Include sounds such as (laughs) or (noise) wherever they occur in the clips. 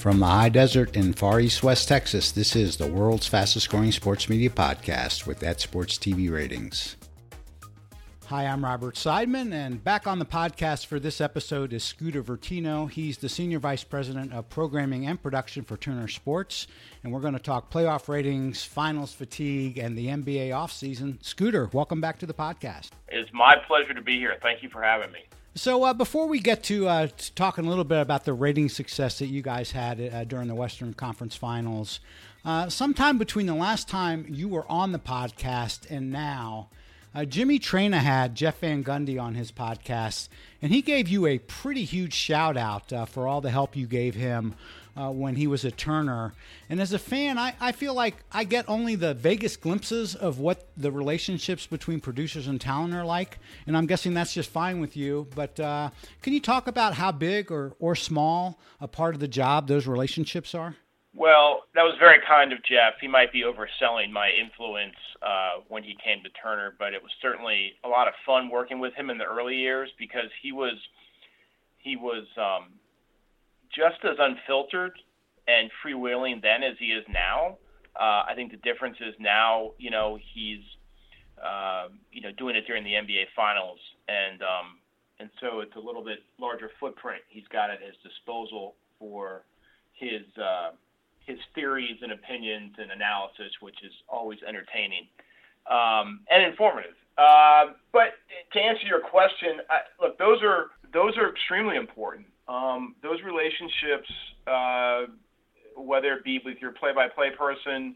From the high desert in far east West Texas, this is the world's fastest growing sports media podcast with that sports TV ratings. Hi, I'm Robert Seidman, and back on the podcast for this episode is Scooter Vertino. He's the Senior Vice President of Programming and Production for Turner Sports, and we're going to talk playoff ratings, finals fatigue, and the NBA offseason. Scooter, welcome back to the podcast. It's my pleasure to be here. Thank you for having me. So uh, before we get to, uh, to, talking a little bit about the rating success that you guys had uh, during the Western Conference Finals, uh, sometime between the last time you were on the podcast and now, uh, Jimmy Traina had Jeff Van Gundy on his podcast, and he gave you a pretty huge shout out uh, for all the help you gave him uh, when he was a Turner. And as a fan, I, I feel like I get only the vaguest glimpses of what the relationships between producers and talent are like. And I'm guessing that's just fine with you. But uh, can you talk about how big or, or small a part of the job those relationships are? Well, that was very kind of Jeff. He might be overselling my influence uh, when he came to Turner, but it was certainly a lot of fun working with him in the early years because he was he was um, just as unfiltered and freewheeling then as he is now. Uh, I think the difference is now, you know, he's, uh, you know, doing it during the NBA Finals, and um, and so it's a little bit larger footprint he's got at his disposal for his uh, his theories and opinions and analysis, which is always entertaining um, and informative. Uh, but to answer your question, I, look, those are those are extremely important um, those relationships, uh, whether it be with your play-by-play person,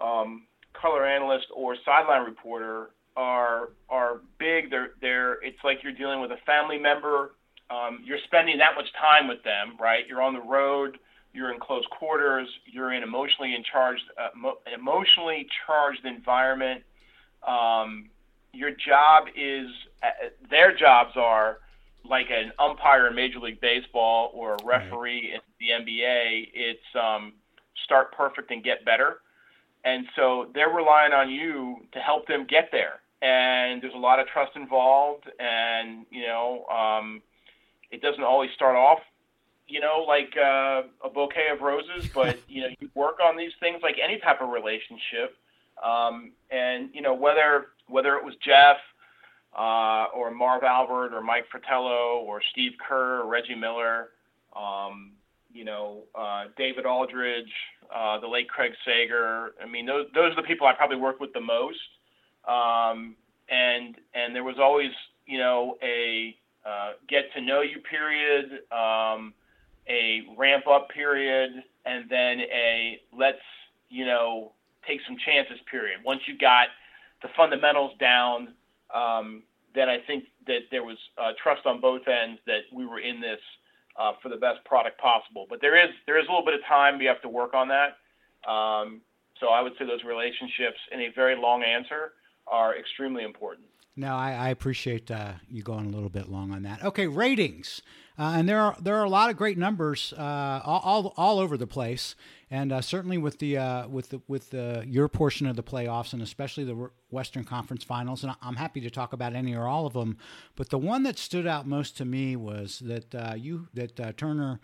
um, color analyst, or sideline reporter, are are big. They're they're. It's like you're dealing with a family member. Um, you're spending that much time with them, right? You're on the road. You're in close quarters. You're in emotionally in charged, uh, mo- emotionally charged environment. Um, your job is, uh, their jobs are like an umpire in Major League Baseball or a referee right. in the NBA, it's um, start perfect and get better. And so they're relying on you to help them get there. And there's a lot of trust involved, and you know, um, it doesn't always start off, you know, like uh, a bouquet of roses. (laughs) But you know, you work on these things like any type of relationship. Um, and you know, whether whether it was Jeff uh, or Marv Albert or Mike Fratello or Steve Kerr or Reggie Miller, um, you know, uh, David Aldridge, uh, the late Craig Sager. I mean, those those are the people I probably worked with the most. Um, and and there was always, you know, a uh, get to know you period, um, a ramp up period, and then a let's you know take some chances period. Once you got the fundamentals down, um, then I think that there was uh, trust on both ends that we were in this uh, for the best product possible. But there is there is a little bit of time we have to work on that. Um, so I would say those relationships, in a very long answer, are extremely important. No, I, I appreciate uh, you going a little bit long on that. Okay, ratings, uh, and there are there are a lot of great numbers uh, all, all, all over the place, and uh, certainly with the uh, with the with the, your portion of the playoffs, and especially the Western Conference Finals. And I'm happy to talk about any or all of them, but the one that stood out most to me was that uh, you that Turner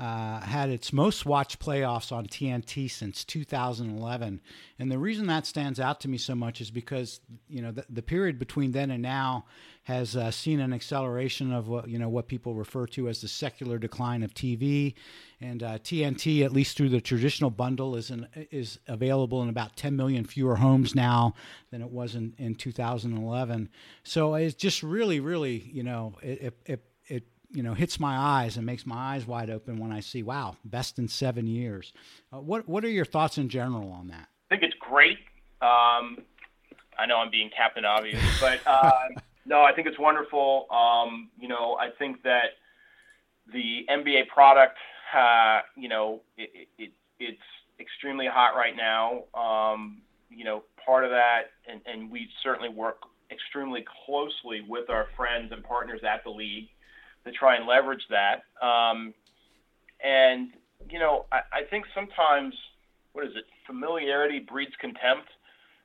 uh, had its most watched playoffs on TNT since 2011. And the reason that stands out to me so much is because you know the, the period between then and now has uh, seen an acceleration of what you know what people refer to as the secular decline of TV. And uh, TNT, at least through the traditional bundle, is an, is available in about 10 million fewer homes now than it was in, in 2011. So it's just really, really, you know, it, it, it you know hits my eyes and makes my eyes wide open when I see wow best in seven years. Uh, what what are your thoughts in general on that? I think it's great. Um, I know I'm being Captain Obvious, (laughs) but uh, no, I think it's wonderful. Um, you know, I think that the NBA product, uh, you know, it, it, it's extremely hot right now. Um, you know, part of that, and, and we certainly work extremely closely with our friends and partners at the league to try and leverage that. Um, and you know, I, I think sometimes what is it? Familiarity breeds contempt,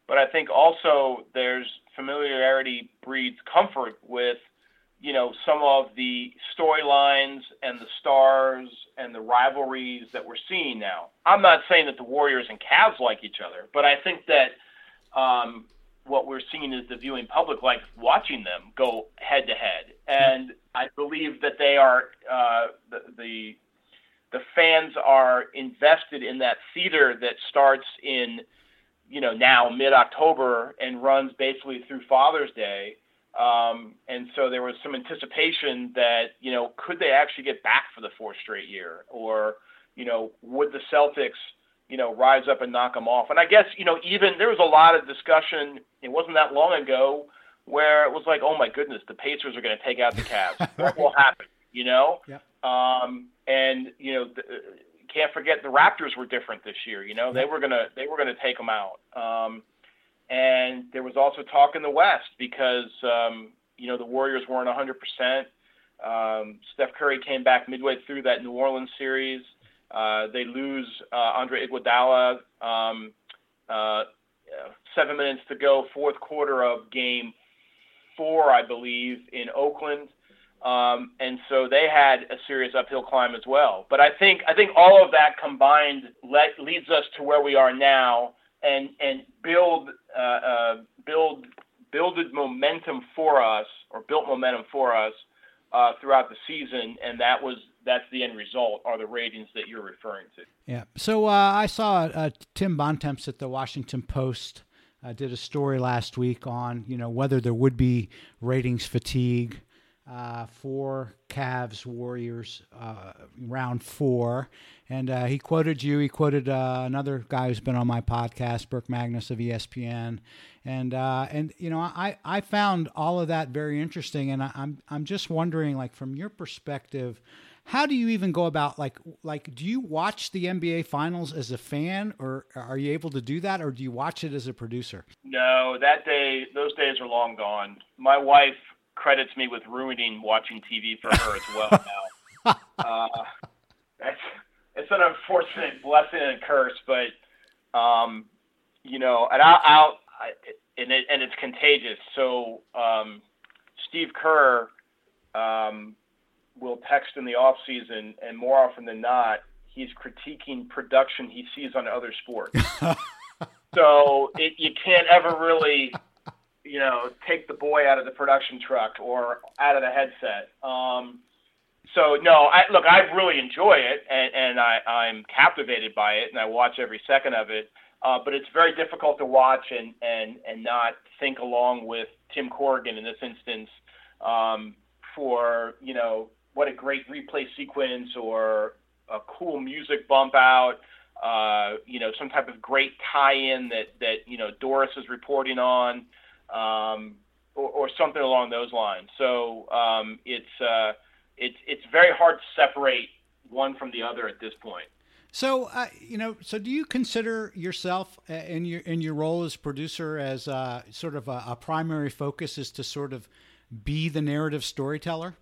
but I think also there's familiarity breeds comfort with you know, some of the storylines and the stars and the rivalries that we're seeing now. I'm not saying that the Warriors and Cavs like each other, but I think that um, what we're seeing is the viewing public like watching them go head to head, and I believe that they are uh, the, the the fans are invested in that theater that starts in you know now mid October and runs basically through Father's Day. Um, and so there was some anticipation that you know could they actually get back for the fourth straight year, or you know would the Celtics you know rise up and knock them off? And I guess you know even there was a lot of discussion. It wasn't that long ago where it was like, oh my goodness, the Pacers are going to take out the Cavs. (laughs) what will happen? You know. Yep. Um, and you know. The, can't forget the Raptors were different this year. You know, they were gonna they were gonna take them out. Um, and there was also talk in the West because um, you know the Warriors weren't 100%. Um, Steph Curry came back midway through that New Orleans series. Uh, they lose uh, Andre Iguodala. Um, uh, seven minutes to go, fourth quarter of Game Four, I believe, in Oakland. Um, and so they had a serious uphill climb as well. But I think I think all of that combined leads us to where we are now, and and build uh, uh, build builded momentum for us, or built momentum for us uh, throughout the season, and that was that's the end result are the ratings that you're referring to. Yeah. So uh, I saw uh, Tim Bontemps at the Washington Post uh, did a story last week on you know whether there would be ratings fatigue uh, for Cavs Warriors uh, round four. And uh, he quoted you. He quoted another guy who's been on my podcast, Burke Magnus of ESPN. And and you know I, I found all of that very interesting. And I, I'm I'm just wondering, like from your perspective, how do you even go about like like do you watch the NBA finals as a fan or are you able to do that or do you watch it as a producer? No, that day those days are long gone. My wife credits me with ruining watching TV for her as well (laughs) now. uh, that's it's an unfortunate blessing and curse, but um, you know, and I'll, I'll I, and it and it's contagious. So um, Steve Kerr um, will text in the off season, and more often than not, he's critiquing production he sees on other sports. (laughs) so it, you can't ever really you know, take the boy out of the production truck or out of the headset. Um, so no, I look, I really enjoy it and, and I, I'm captivated by it and I watch every second of it. Uh, but it's very difficult to watch and, and, and not think along with Tim Corrigan in this instance um, for, you know, what a great replay sequence or a cool music bump out, uh, you know, some type of great tie-in that, that, you know, Doris is reporting on um, or, or, something along those lines. So um, it's uh, it's it's very hard to separate one from the other at this point. So uh, you know, so do you consider yourself uh, in your in your role as producer as uh, sort of a, a, primary focus is to sort of be the narrative storyteller?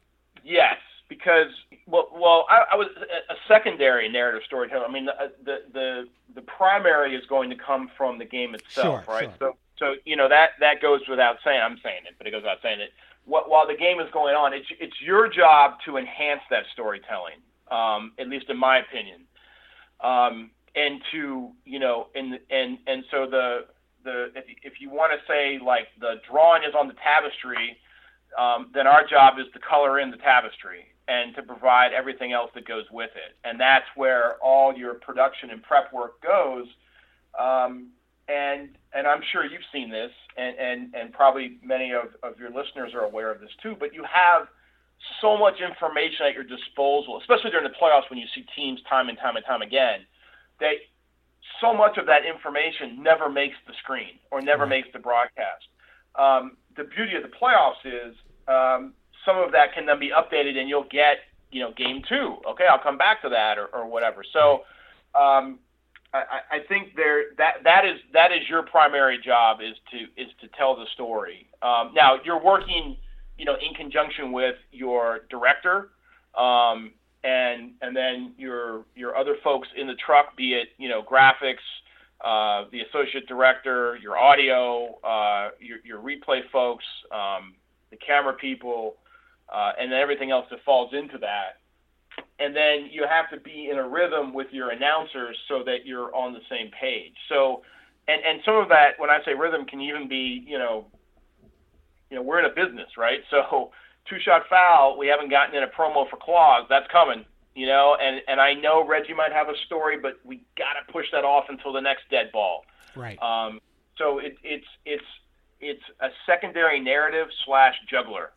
Yes, because well, well, I, I was a secondary narrative storyteller. I mean, the, the the the primary is going to come from the game itself, sure, right? Sure. So so you know that that goes without saying. I'm saying it, but it goes without saying it. What, while the game is going on, it's it's your job to enhance that storytelling. Um, at least in my opinion, um, and to you know, and and and so the the if if you want to say like the drawing is on the tapestry, um, then our job is to color in the tapestry and to provide everything else that goes with it. And that's where all your production and prep work goes. Um, and and I'm sure you've seen this, and and, and probably many of, of your listeners are aware of this too. But you have so much information at your disposal, especially during the playoffs when you see teams time and time and time again, that so much of that information never makes the screen or never makes the broadcast. Um, the beauty of the playoffs is um, some of that can then be updated, and you'll get you know game two. Okay, I'll come back to that or, or whatever. So. Um, I, I think there that that is that is your primary job is to is to tell the story. Um, now you're working, you know, in conjunction with your director, um, and and then your your other folks in the truck, be it you know graphics, uh, the associate director, your audio, uh, your your replay folks, um, the camera people, uh, and then everything else that falls into that. And then you have to be in a rhythm with your announcers so that you're on the same page. So, and and some of that, when I say rhythm, can even be, you know, you know, we're in a business, right? So, two shot foul, we haven't gotten in a promo for Claws, that's coming, you know. And and I know Reggie might have a story, but we got to push that off until the next dead ball. Right. Um, so it, it's it's it's a secondary narrative slash juggler.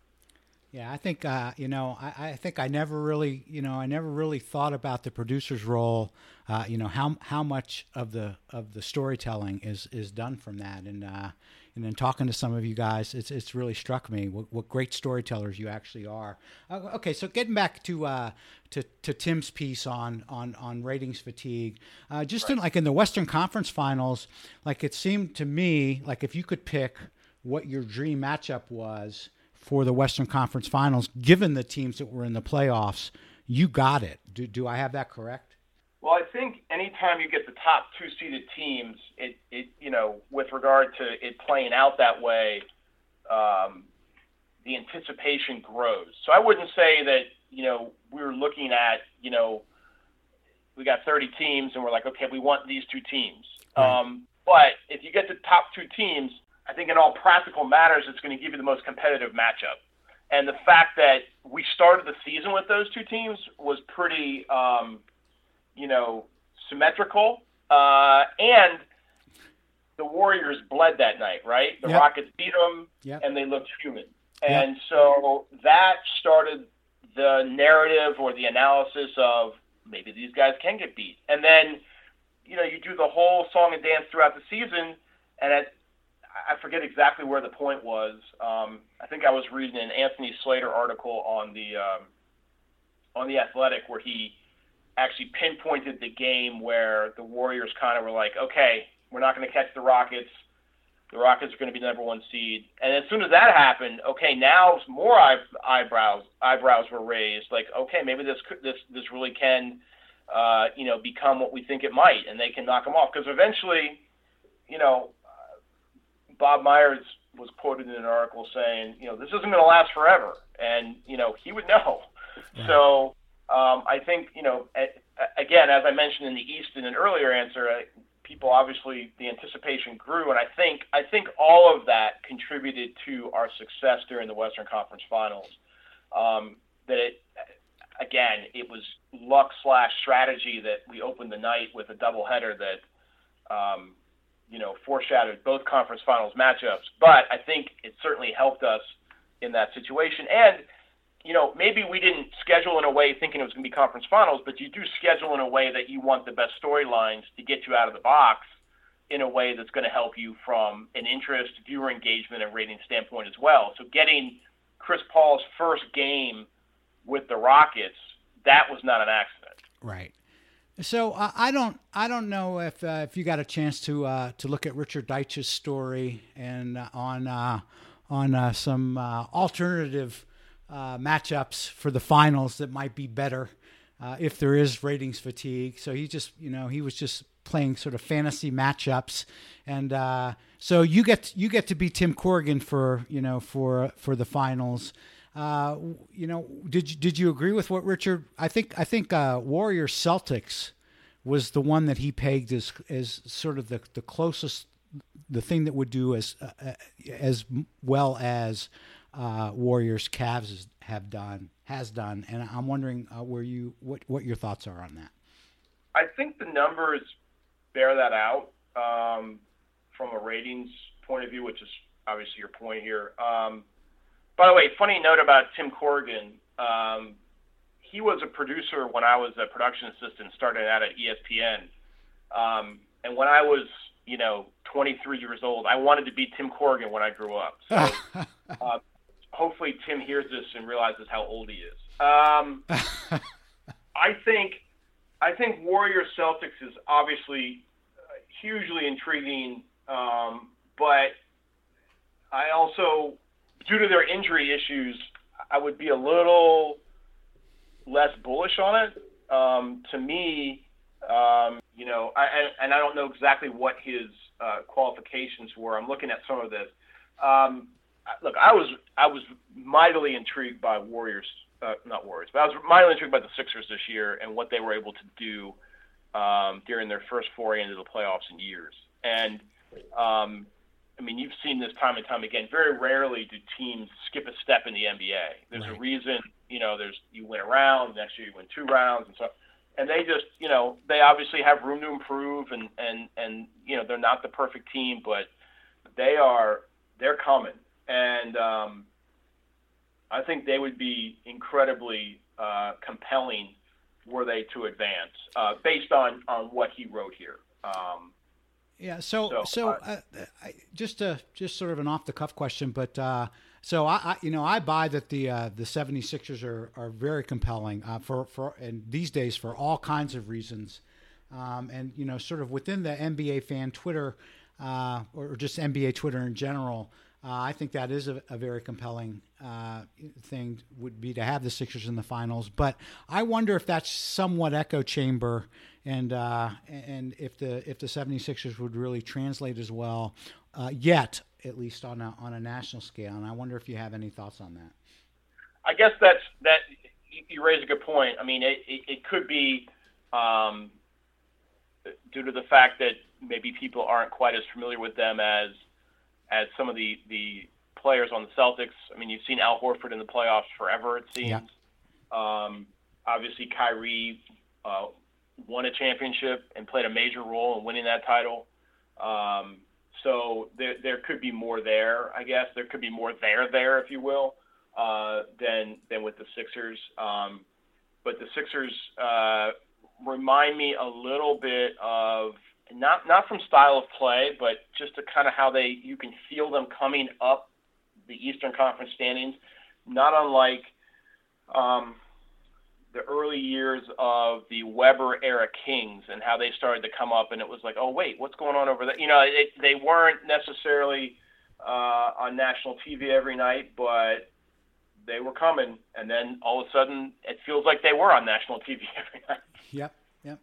Yeah, I think uh, you know. I, I, think I never really, you know, I never really thought about the producer's role. Uh, you know how how much of the of the storytelling is is done from that, and uh, and then talking to some of you guys, it's it's really struck me what, what great storytellers you actually are. Uh, okay, so getting back to uh, to to Tim's piece on on on ratings fatigue, uh, just right. in like in the Western Conference Finals, like it seemed to me like if you could pick what your dream matchup was for the Western Conference Finals, given the teams that were in the playoffs, you got it. Do, do I have that correct? Well, I think anytime you get the top two seeded teams, it, it you know, with regard to it playing out that way, um, the anticipation grows. So I wouldn't say that you know we're looking at you know we got 30 teams and we're like okay we want these two teams. Right. Um, but if you get the top two teams, I think in all practical matters, it's going to give you the most competitive matchup. And the fact that we started the season with those two teams was pretty, um, you know, symmetrical. Uh, and the Warriors bled that night, right? The yep. Rockets beat them, yep. and they looked human. And yep. so that started the narrative or the analysis of maybe these guys can get beat. And then, you know, you do the whole song and dance throughout the season, and at I forget exactly where the point was. Um, I think I was reading an Anthony Slater article on the um, on the Athletic where he actually pinpointed the game where the Warriors kind of were like, okay, we're not going to catch the Rockets. The Rockets are going to be the number one seed. And as soon as that happened, okay, now more eyebrows eyebrows were raised. Like, okay, maybe this this this really can, uh, you know, become what we think it might, and they can knock them off. Because eventually, you know, Bob Myers was quoted in an article saying, you know, this isn't going to last forever, and you know he would know. Yeah. So um, I think you know, again, as I mentioned in the East in an earlier answer, people obviously the anticipation grew, and I think I think all of that contributed to our success during the Western Conference Finals. Um, that it again, it was luck slash strategy that we opened the night with a doubleheader that um, you know, foreshadowed both conference finals matchups. But I think it certainly helped us in that situation. And, you know, maybe we didn't schedule in a way thinking it was going to be conference finals, but you do schedule in a way that you want the best storylines to get you out of the box in a way that's going to help you from an interest, viewer engagement, and rating standpoint as well. So getting Chris Paul's first game with the Rockets, that was not an accident. Right. So uh, I don't I don't know if uh, if you got a chance to uh, to look at Richard Deitsch's story and uh, on uh, on uh, some alternative matchups for the finals that might be better if there is ratings fatigue. So he just you know he was just playing sort of fantasy matchups and so you get you get to be Tim Corrigan for you know for for the finals. Uh, you know, did you, did you agree with what Richard? I think I think uh, Warriors Celtics was the one that he pegged as as sort of the the closest, the thing that would do as uh, uh as well as uh, Warriors Cavs have done has done, and I'm wondering uh, where you what what your thoughts are on that. I think the numbers bear that out um, from a ratings point of view, which is obviously your point here. Um, by the way, funny note about Tim Corrigan. Um, he was a producer when I was a production assistant, starting out at ESPN. Um, and when I was, you know, 23 years old, I wanted to be Tim Corrigan when I grew up. So (laughs) uh, hopefully Tim hears this and realizes how old he is. Um, (laughs) I think I think Warriors Celtics is obviously hugely intriguing, um, but I also due to their injury issues, I would be a little less bullish on it. Um, to me, um, you know, I, and I don't know exactly what his uh, qualifications were. I'm looking at some of this. Um, look, I was I was mightily intrigued by Warriors, uh, not Warriors, but I was mightily intrigued by the Sixers this year and what they were able to do um, during their first foray into the playoffs in years. And um, I mean, you've seen this time and time again. Very rarely do teams skip a step in the NBA. There's right. a reason, you know. There's you win a round, next year you win two rounds, and so. And they just, you know, they obviously have room to improve, and and and you know they're not the perfect team, but they are they're coming, and um, I think they would be incredibly uh, compelling were they to advance uh, based on on what he wrote here. Um, yeah. So so, so uh, I, just a just sort of an off the cuff question, but uh, so I, I, you know I buy that the uh, the 76ers are are very compelling uh, for for and these days for all kinds of reasons, um, and you know sort of within the NBA fan Twitter uh, or just NBA Twitter in general. Uh, I think that is a, a very compelling uh, thing would be to have the Sixers in the finals. But I wonder if that's somewhat echo chamber and uh, and if the if the 76ers would really translate as well uh, yet at least on a, on a national scale. And I wonder if you have any thoughts on that. I guess that's that you raise a good point. I mean, it, it, it could be um, due to the fact that maybe people aren't quite as familiar with them as as some of the the players on the Celtics. I mean, you've seen Al Horford in the playoffs forever, it seems. Yeah. Um, obviously, Kyrie uh, won a championship and played a major role in winning that title. Um, so there, there could be more there, I guess. There could be more there, there, if you will, uh, than than with the Sixers. Um, but the Sixers uh, remind me a little bit of not not from style of play, but just to kind of how they you can feel them coming up the Eastern Conference standings, not unlike um, the early years of the Webber era Kings and how they started to come up, and it was like, oh wait, what's going on over there? You know, it, they weren't necessarily uh, on national TV every night, but they were coming, and then all of a sudden, it feels like they were on national TV (laughs) every night. Yep yep.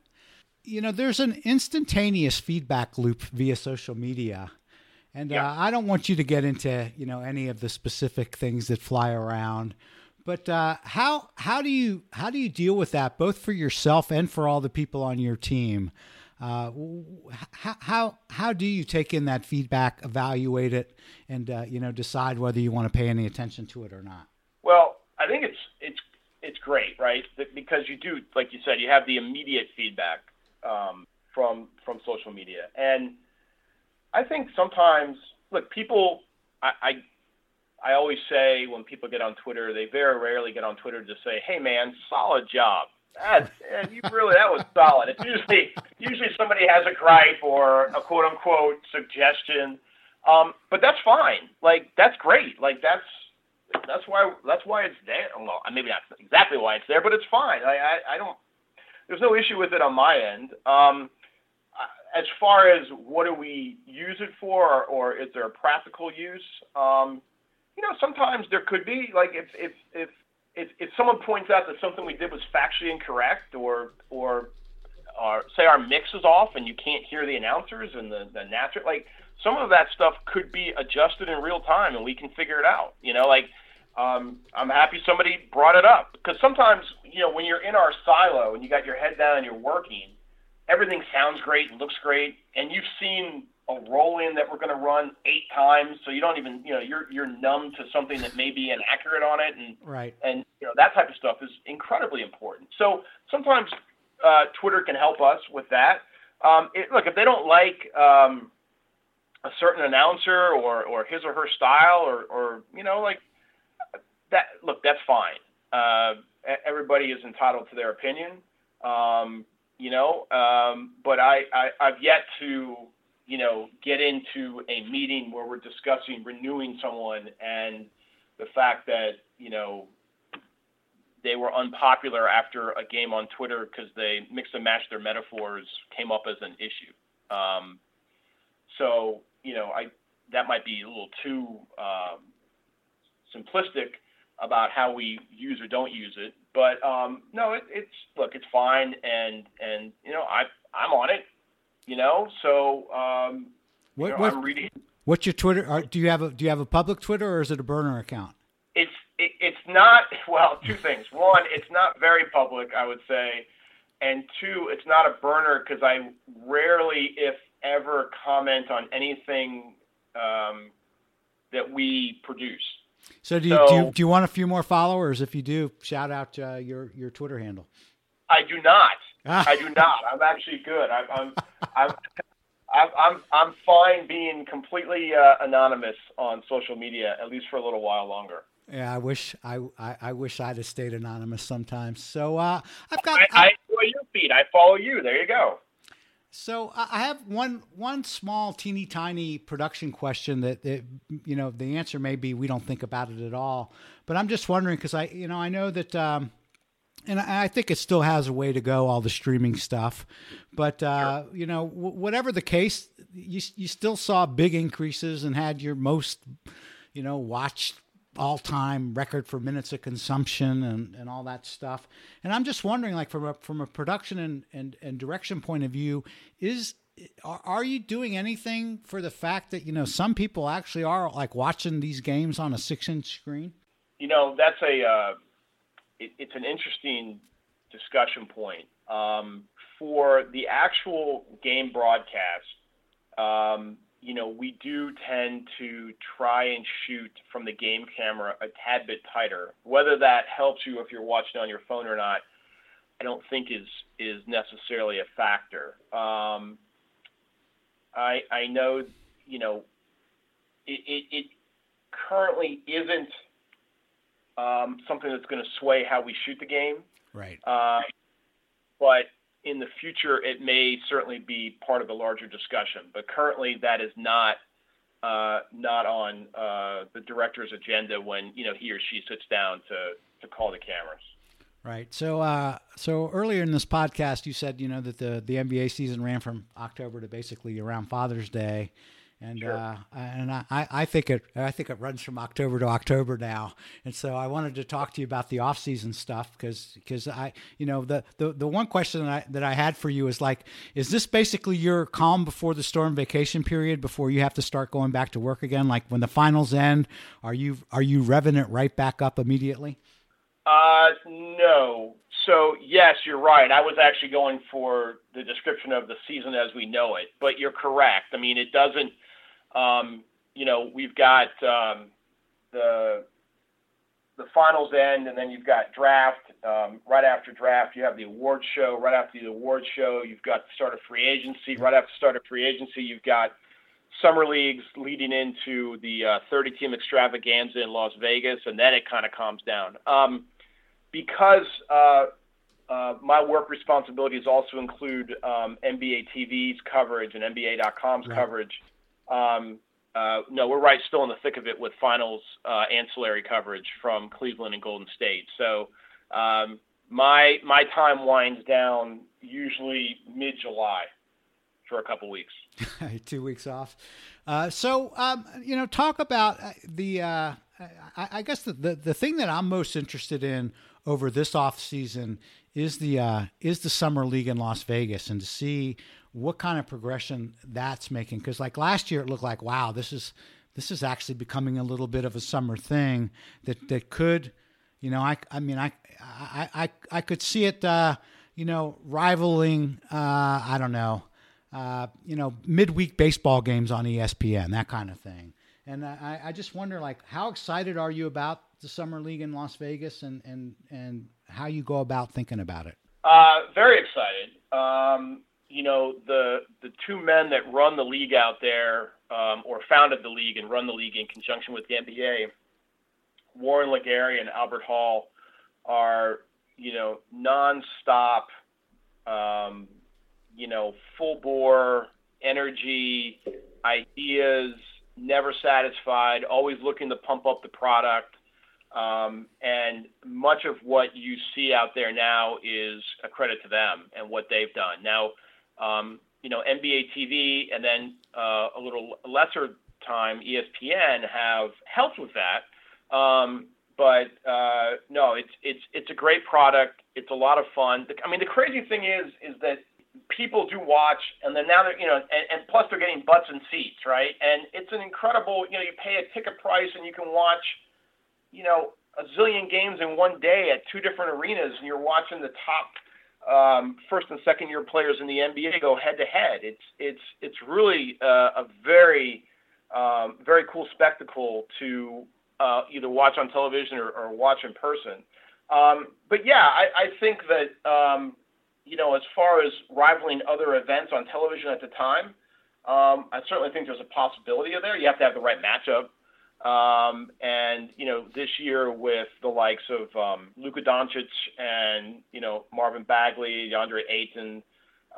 you know, there's an instantaneous feedback loop via social media. And uh, I don't want you to get into, you know, any of the specific things that fly around. But uh, how how do you how do you deal with that both for yourself and for all the people on your team? Uh, how, how how do you take in that feedback, evaluate it, and uh, you know decide whether you want to pay any attention to it or not? Well, I think it's it's it's great, right? Because you do, like you said, you have the immediate feedback um, from from social media. And I think sometimes, look, people, I, I, I always say when people get on Twitter, they very rarely get on Twitter to say, "Hey, man, solid job." That's, you really that was solid. It's usually usually somebody has a gripe or a quote unquote suggestion, um, but that's fine. Like that's great. Like that's that's why that's why it's there. Well, maybe not exactly why it's there, but it's fine. I I, I don't there's no issue with it on my end. Um, as far as what do we use it for, or, or is there a practical use? Um, you know, sometimes there could be like if if if if, if someone points out that something we did was factually incorrect, or or or say our mix is off and you can't hear the announcers and the the natural like some of that stuff could be adjusted in real time and we can figure it out. You know, like um, I'm happy somebody brought it up because sometimes you know when you're in our silo and you got your head down and you're working, everything sounds great and looks great, and you've seen a roll in that we're going to run eight times, so you don't even you know you're you're numb to something that may be inaccurate on it, and right, and you know that type of stuff is incredibly important. So sometimes uh, Twitter can help us with that. Um, it, look, if they don't like um, a certain announcer or or his or her style or or you know like that look, that's fine. Uh, everybody is entitled to their opinion, um, you know. Um, but I, I, I've yet to, you know, get into a meeting where we're discussing renewing someone and the fact that you know they were unpopular after a game on Twitter because they mixed and matched their metaphors came up as an issue. Um, so you know, I that might be a little too um, simplistic about how we use or don't use it. But um, no, it, it's look, it's fine, and and you know, I I'm on it, you know, so um, what, you know, what, I'm reading. What's your Twitter? Or do you have a do you have a public Twitter or is it a burner account? It's it, it's not (laughs) well. Two things. One, it's not very public. I would say, and two, it's not a burner because I rarely, if ever, comment on anything um, that we produce. So do you, so do you, do you want a few more followers? If you do, shout out uh, your your Twitter handle. I do not. Ah. I do not. I'm actually good. I'm I'm I'm, I'm, I'm fine being completely uh, anonymous on social media, at least for a little while longer. Yeah, I wish I, I, I wish I'd have stayed anonymous sometimes. So uh, I've got. I, I, I follow your feed. I follow you. There you go. So I have one one small, teeny tiny production question that, that you know the answer may be we don't think about it at all. But I'm just wondering because I you know I know that. Um, and I think it still has a way to go, all the streaming stuff. But uh, sure. you know, w- whatever the case, you you still saw big increases and had your most, you know, watched all time record for minutes of consumption and, and all that stuff. And I'm just wondering, like from a from a production and, and, and direction point of view, is are, are you doing anything for the fact that you know some people actually are like watching these games on a six inch screen? You know, that's a uh it, it's an interesting discussion point. Um, for the actual game broadcast, um, you know, we do tend to try and shoot from the game camera a tad bit tighter. Whether that helps you if you're watching on your phone or not, I don't think is is necessarily a factor. Um, I I know, you know, it, it, it currently isn't um, something that's going to sway how we shoot the game. Right. Uh, but in the future, it may certainly be part of a larger discussion. But currently, that is not uh, not on uh, the director's agenda when you know he or she sits down to to call the cameras. Right. So, uh, so earlier in this podcast, you said you know that the the NBA season ran from October to basically around Father's Day, and sure. uh, and I, I think it I think it runs from October to October now, and so I wanted to talk to you about the off season stuff because because I you know the, the the one question that I that I had for you is like is this basically your calm before the storm vacation period before you have to start going back to work again like when the finals end are you are you revving it right back up immediately? Uh no. So yes, you're right. I was actually going for the description of the season as we know it, but you're correct. I mean, it doesn't um, you know, we've got um, the the finals end, and then you've got draft. Um, right after draft, you have the award show. Right after the award show, you've got the start of free agency. Right after start of free agency, you've got summer leagues leading into the uh, 30 team extravaganza in Las Vegas, and then it kind of calms down. Um, because uh, uh, my work responsibilities also include um, NBA TV's coverage and NBA.com's right. coverage. Um, uh, no, we're right still in the thick of it with finals uh, ancillary coverage from Cleveland and Golden State. So um, my my time winds down usually mid July for a couple weeks. (laughs) Two weeks off. Uh, so um, you know, talk about uh, the. Uh, I, I, guess the, the the thing that I'm most interested in over this off season is the uh, is the summer league in Las Vegas and to see what kind of progression that's making. Because like last year, it looked like wow, this is this is actually becoming a little bit of a summer thing that that could, you know, I I mean I I I, I could see it, uh, you know, rivaling uh, I don't know, uh, you know, midweek baseball games on ESPN, that kind of thing. And I, I just wonder, like, how excited are you about the summer league in Las Vegas, and and and how you go about thinking about it? Uh, very excited. Um, you know, the the two men that run the league out there, um, or founded the league and run the league in conjunction with the NBA, Warren LeGarie and Albert Hall, are you know nonstop, um, you know, full bore energy, ideas, never satisfied, always looking to pump up the product. Um, and much of what you see out there now is a credit to them and what they've done. Now, um, you know, NBA TV and then uh, a little lesser time ESPN have helped with that. Um, but uh, no, it's it's it's a great product. It's a lot of fun. I mean, the crazy thing is is that people do watch, and then now they're you know, and, and plus they're getting butts and seats, right? And it's an incredible, you know, you pay a ticket price and you can watch, you know, a zillion games in one day at two different arenas, and you're watching the top um, first and second year players in the NBA go head to head. It's it's it's really uh, a very um, very cool spectacle to uh, either watch on television or, or watch in person. Um, but yeah, I, I think that um, you know, as far as rivaling other events on television at the time, um, I certainly think there's a possibility of there. You have to have the right matchup. Um, and you know, this year with the likes of um, Luka Doncic and you know Marvin Bagley, DeAndre Ayton,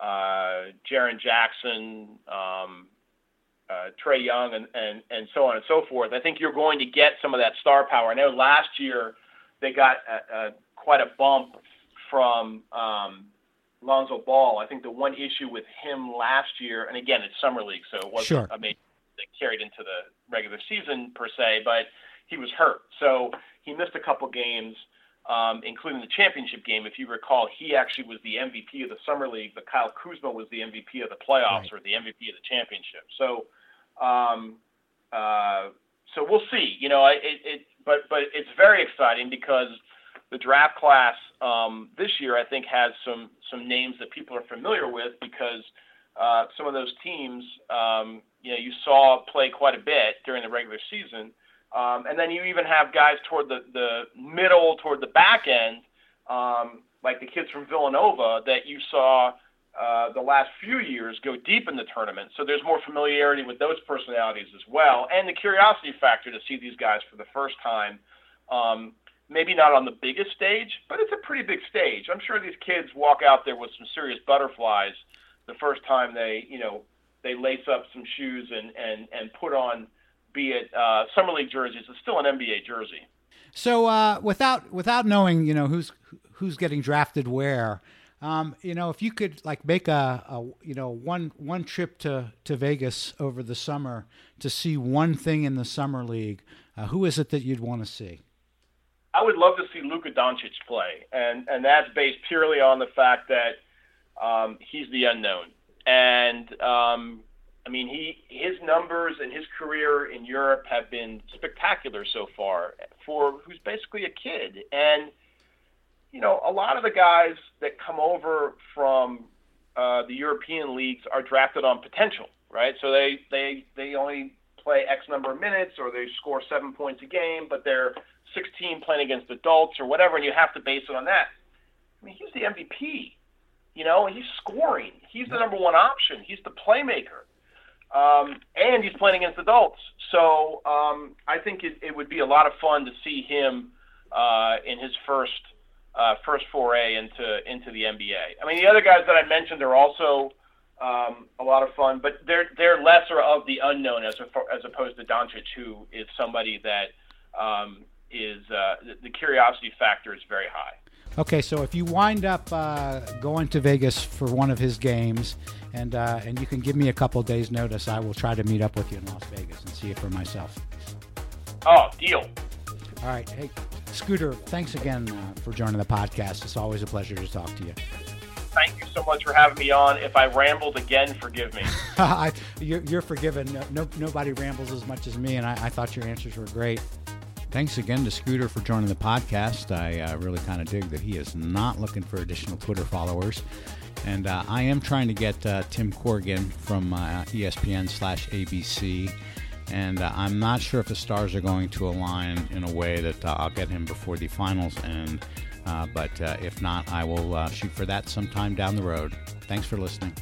uh, Jaren Jackson, um, uh, Trae Young, and, and and so on and so forth. I think you're going to get some of that star power. I know last year they got a, a, quite a bump from um, Lonzo Ball. I think the one issue with him last year, and again, it's summer league, so it wasn't sure. I mean, that carried into the regular season per se, but he was hurt, so he missed a couple games, um, including the championship game. If you recall, he actually was the MVP of the summer league, but Kyle Kuzma was the MVP of the playoffs right. or the MVP of the championship. So, um, uh, so we'll see. You know, it, it, but but it's very exciting because the draft class um, this year, I think, has some some names that people are familiar with because uh, some of those teams, um, you know, you saw play quite a bit during the regular season, um, and then you even have guys toward the the middle, toward the back end, um, like the kids from Villanova that you saw. Uh, the last few years go deep in the tournament, so there's more familiarity with those personalities as well, and the curiosity factor to see these guys for the first time um, maybe not on the biggest stage, but it's a pretty big stage. I'm sure these kids walk out there with some serious butterflies the first time they, you know, they lace up some shoes and and and put on, be it uh, summer league jerseys. It's still an NBA jersey. So uh, without without knowing, you know, who's who's getting drafted where. Um, you know, if you could like make a, a, you know one one trip to, to Vegas over the summer to see one thing in the summer league, uh, who is it that you'd want to see? I would love to see Luka Doncic play, and and that's based purely on the fact that um, he's the unknown. And um, I mean, he his numbers and his career in Europe have been spectacular so far for who's basically a kid. And you know, a lot of the guys that come over from uh, the European leagues are drafted on potential, right? So they they they only play X number of minutes or they score seven points a game, but they're 16 playing against adults or whatever, and you have to base it on that. I mean, he's the MVP, you know, he's scoring. He's the number one option. He's the playmaker. Um, and he's playing against adults. So um, I think it, it would be a lot of fun to see him uh, in his first uh, first foray into into the NBA. I mean, the other guys that I mentioned are also um, a lot of fun, but they're they're lesser of the unknown as as opposed to Doncic, who is somebody that um, is uh, the, the, curiosity factor is very high. Okay, so if you wind up uh, going to Vegas for one of his games, and uh, and you can give me a couple days' notice, I will try to meet up with you in Las Vegas and see it for myself. Oh, deal. All right, hey, Scooter, thanks again uh, for joining the podcast. It's always a pleasure to talk to you. Thank you so much for having me on. If I rambled again, forgive me. (laughs) You're, you're, forgiven. No, no, nobody rambles as much as me, and I, I thought your answers were great. Thanks again to Scooter for joining the podcast. I uh, really kind of dig that he is not looking for additional Twitter followers. And uh, I am trying to get uh, Tim Corrigan from uh, ESPN slash ABC. And uh, I'm not sure if the stars are going to align in a way that uh, I'll get him before the finals end. but if not, I will shoot for that sometime down the road. Thanks for listening.